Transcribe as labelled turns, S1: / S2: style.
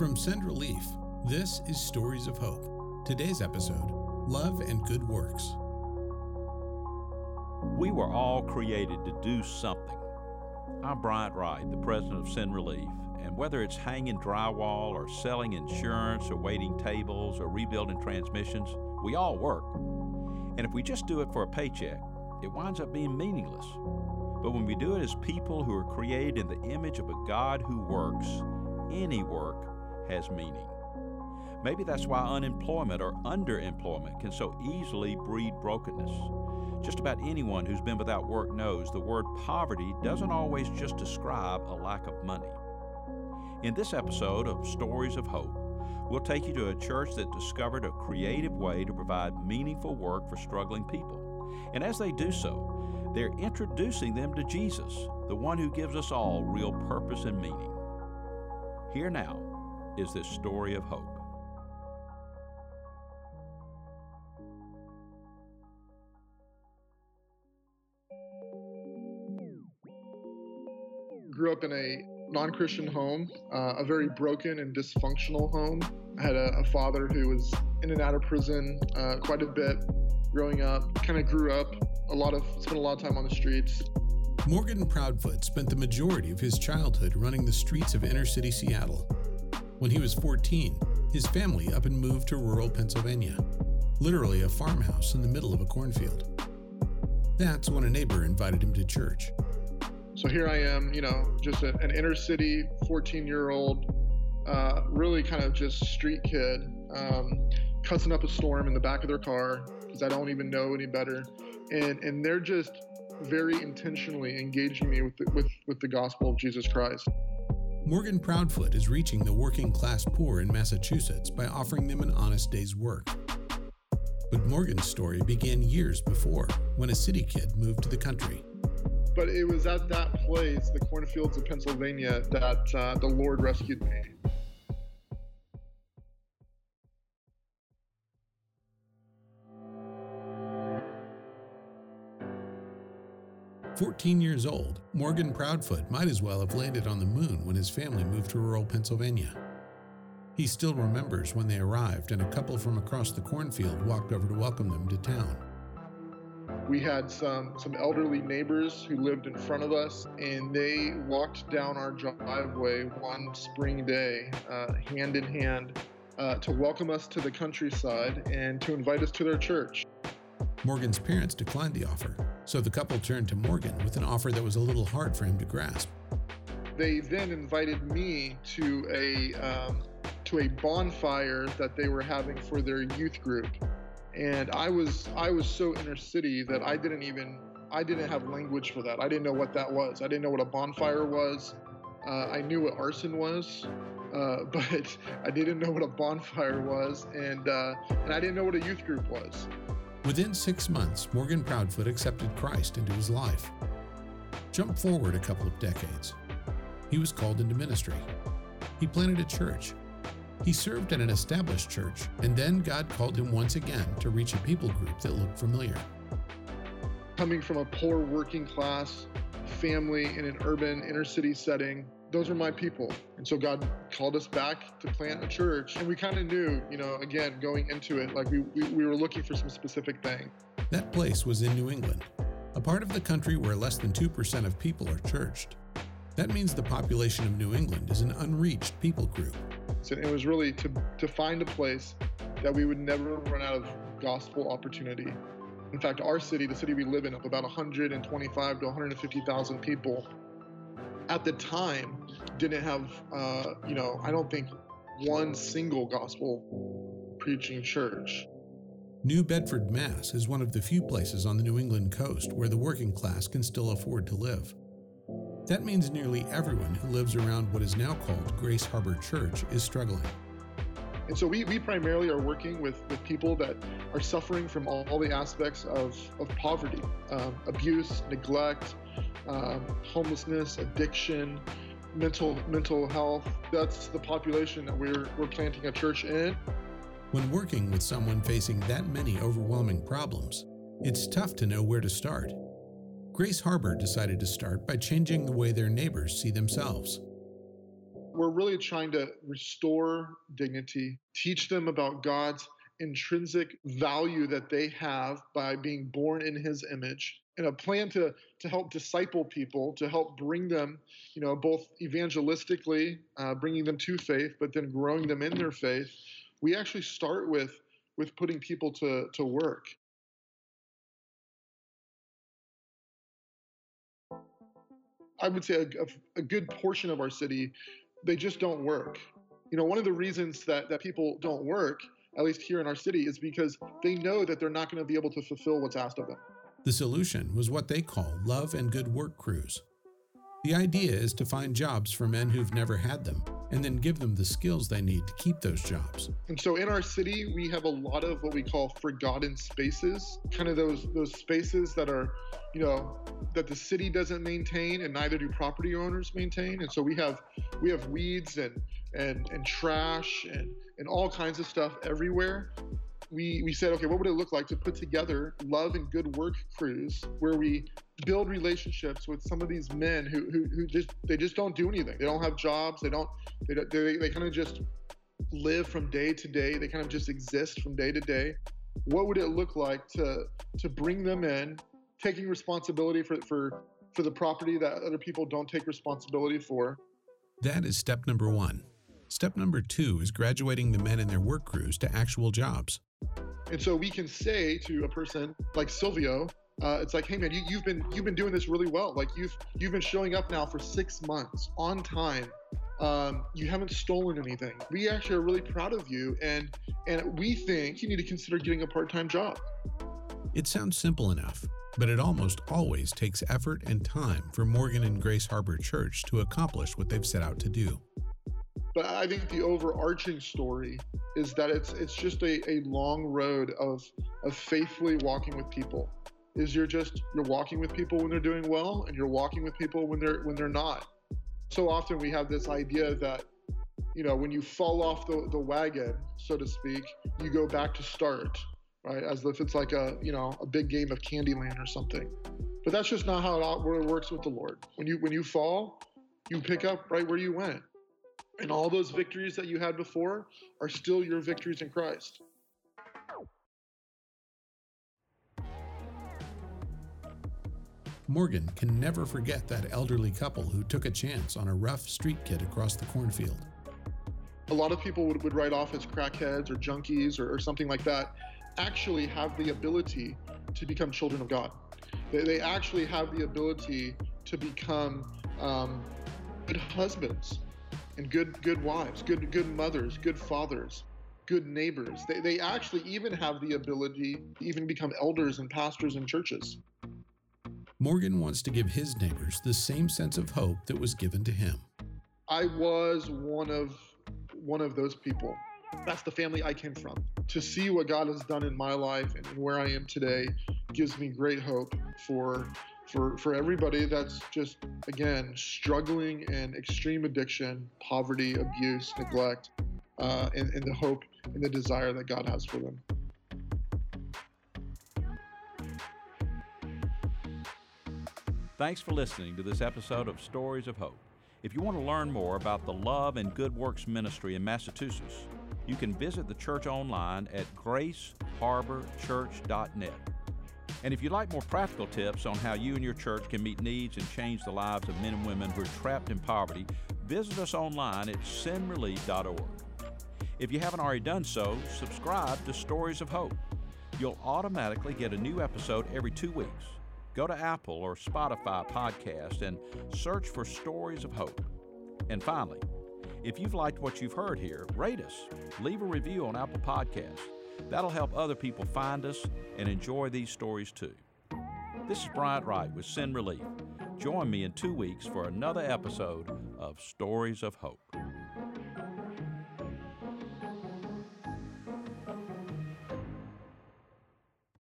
S1: From Send Relief, this is Stories of Hope. Today's episode Love and Good Works.
S2: We were all created to do something. I'm Bryant Wright, the president of Send Relief, and whether it's hanging drywall or selling insurance or waiting tables or rebuilding transmissions, we all work. And if we just do it for a paycheck, it winds up being meaningless. But when we do it as people who are created in the image of a God who works, any work has meaning. Maybe that's why unemployment or underemployment can so easily breed brokenness. Just about anyone who's been without work knows the word poverty doesn't always just describe a lack of money. In this episode of Stories of Hope, we'll take you to a church that discovered a creative way to provide meaningful work for struggling people. And as they do so, they're introducing them to Jesus, the one who gives us all real purpose and meaning. Here now is this story of hope.
S3: Grew up in a non Christian home, uh, a very broken and dysfunctional home. I had a, a, father who was in and out of prison uh, quite a bit growing up, kind of grew up a lot of, spent a lot of time on the streets.
S1: Morgan Proudfoot spent the majority of his childhood running the streets of inner city Seattle. When he was 14, his family up and moved to rural Pennsylvania, literally a farmhouse in the middle of a cornfield. That's when a neighbor invited him to church.
S3: So here I am, you know, just a, an inner city 14 year old, uh, really kind of just street kid, um, cussing up a storm in the back of their car because I don't even know any better. And, and they're just very intentionally engaging me with the, with, with the gospel of Jesus Christ.
S1: Morgan Proudfoot is reaching the working class poor in Massachusetts by offering them an honest day's work. But Morgan's story began years before, when a city kid moved to the country.
S3: But it was at that place, the cornfields of Pennsylvania, that uh, the Lord rescued me.
S1: 14 years old, Morgan Proudfoot might as well have landed on the moon when his family moved to rural Pennsylvania. He still remembers when they arrived and a couple from across the cornfield walked over to welcome them to town.
S3: We had some, some elderly neighbors who lived in front of us, and they walked down our driveway one spring day, uh, hand in hand, uh, to welcome us to the countryside and to invite us to their church.
S1: Morgan's parents declined the offer, so the couple turned to Morgan with an offer that was a little hard for him to grasp.
S3: They then invited me to a um, to a bonfire that they were having for their youth group, and I was I was so inner city that I didn't even I didn't have language for that. I didn't know what that was. I didn't know what a bonfire was. Uh, I knew what arson was, uh, but I didn't know what a bonfire was, and uh, and I didn't know what a youth group was.
S1: Within six months, Morgan Proudfoot accepted Christ into his life. Jump forward a couple of decades. He was called into ministry. He planted a church. He served at an established church, and then God called him once again to reach a people group that looked familiar.
S3: Coming from a poor working class family in an urban inner city setting, those were my people. And so God called us back to plant a church. And we kind of knew, you know, again, going into it, like we, we, we were looking for some specific thing.
S1: That place was in New England, a part of the country where less than 2% of people are churched. That means the population of New England is an unreached people group.
S3: So it was really to, to find a place that we would never run out of gospel opportunity. In fact, our city, the city we live in, of about 125 to 150,000 people, at the time didn't have, uh, you know, I don't think one single gospel preaching church.
S1: New Bedford, Mass is one of the few places on the New England coast where the working class can still afford to live. That means nearly everyone who lives around what is now called Grace Harbor Church is struggling.
S3: And so we, we primarily are working with, with people that are suffering from all, all the aspects of, of poverty, um, abuse, neglect, um, homelessness, addiction, mental mental health. That's the population that we're we're planting a church in.
S1: When working with someone facing that many overwhelming problems, it's tough to know where to start. Grace Harbor decided to start by changing the way their neighbors see themselves.
S3: we're really trying to restore dignity, teach them about God's intrinsic value that they have by being born in his image and a plan to to help disciple people to help bring them you know both evangelistically uh, bringing them to faith but then growing them in their faith. We actually start with with putting people to to work. I would say a, a, a good portion of our city they just don't work. You know one of the reasons that that people don't work at least here in our city is because they know that they're not going to be able to fulfill what's asked of them
S1: the solution was what they call love and good work crews. The idea is to find jobs for men who've never had them and then give them the skills they need to keep those jobs.
S3: And so in our city, we have a lot of what we call forgotten spaces, kind of those those spaces that are, you know, that the city doesn't maintain and neither do property owners maintain. And so we have we have weeds and and and trash and and all kinds of stuff everywhere we, we said, okay, what would it look like to put together love and good work crews where we build relationships with some of these men who, who, who just, they just don't do anything. They don't have jobs. They don't, they, they, they kind of just live from day to day. They kind of just exist from day to day. What would it look like to, to bring them in, taking responsibility for, for, for the property that other people don't take responsibility for?
S1: That is step number one. Step number two is graduating the men in their work crews to actual jobs.
S3: And so we can say to a person like Silvio, uh, it's like, hey man, you, you've been you've been doing this really well. Like you've you've been showing up now for six months on time. Um, you haven't stolen anything. We actually are really proud of you, and and we think you need to consider getting a part-time job.
S1: It sounds simple enough, but it almost always takes effort and time for Morgan and Grace Harbor Church to accomplish what they've set out to do.
S3: But I think the overarching story is that it's it's just a, a long road of of faithfully walking with people. Is you're just you're walking with people when they're doing well and you're walking with people when they're when they're not. So often we have this idea that you know when you fall off the, the wagon, so to speak, you go back to start, right? As if it's like a you know a big game of Candyland or something. But that's just not how it works with the Lord. When you when you fall, you pick up right where you went. And all those victories that you had before are still your victories in Christ.
S1: Morgan can never forget that elderly couple who took a chance on a rough street kid across the cornfield.
S3: A lot of people would, would write off as crackheads or junkies or, or something like that, actually have the ability to become children of God. They, they actually have the ability to become um, good husbands, and good good wives, good good mothers, good fathers, good neighbors. They, they actually even have the ability to even become elders and pastors in churches.
S1: Morgan wants to give his neighbors the same sense of hope that was given to him.
S3: I was one of one of those people. That's the family I came from. To see what God has done in my life and where I am today gives me great hope for for for everybody that's just again struggling in extreme addiction, poverty, abuse, neglect, uh, the hope and the desire that God has for them.
S2: Thanks for listening to this episode of Stories of Hope. If you want to learn more about the Love and Good Works Ministry in Massachusetts, you can visit the church online at graceharborchurch.net. And if you'd like more practical tips on how you and your church can meet needs and change the lives of men and women who are trapped in poverty, visit us online at sendrelief.org. If you haven't already done so, subscribe to Stories of Hope. You'll automatically get a new episode every two weeks. Go to Apple or Spotify podcast and search for Stories of Hope. And finally, if you've liked what you've heard here, rate us. Leave a review on Apple Podcasts. That'll help other people find us and enjoy these stories too. This is Bryant Wright with Send Relief. Join me in two weeks for another episode of Stories of Hope.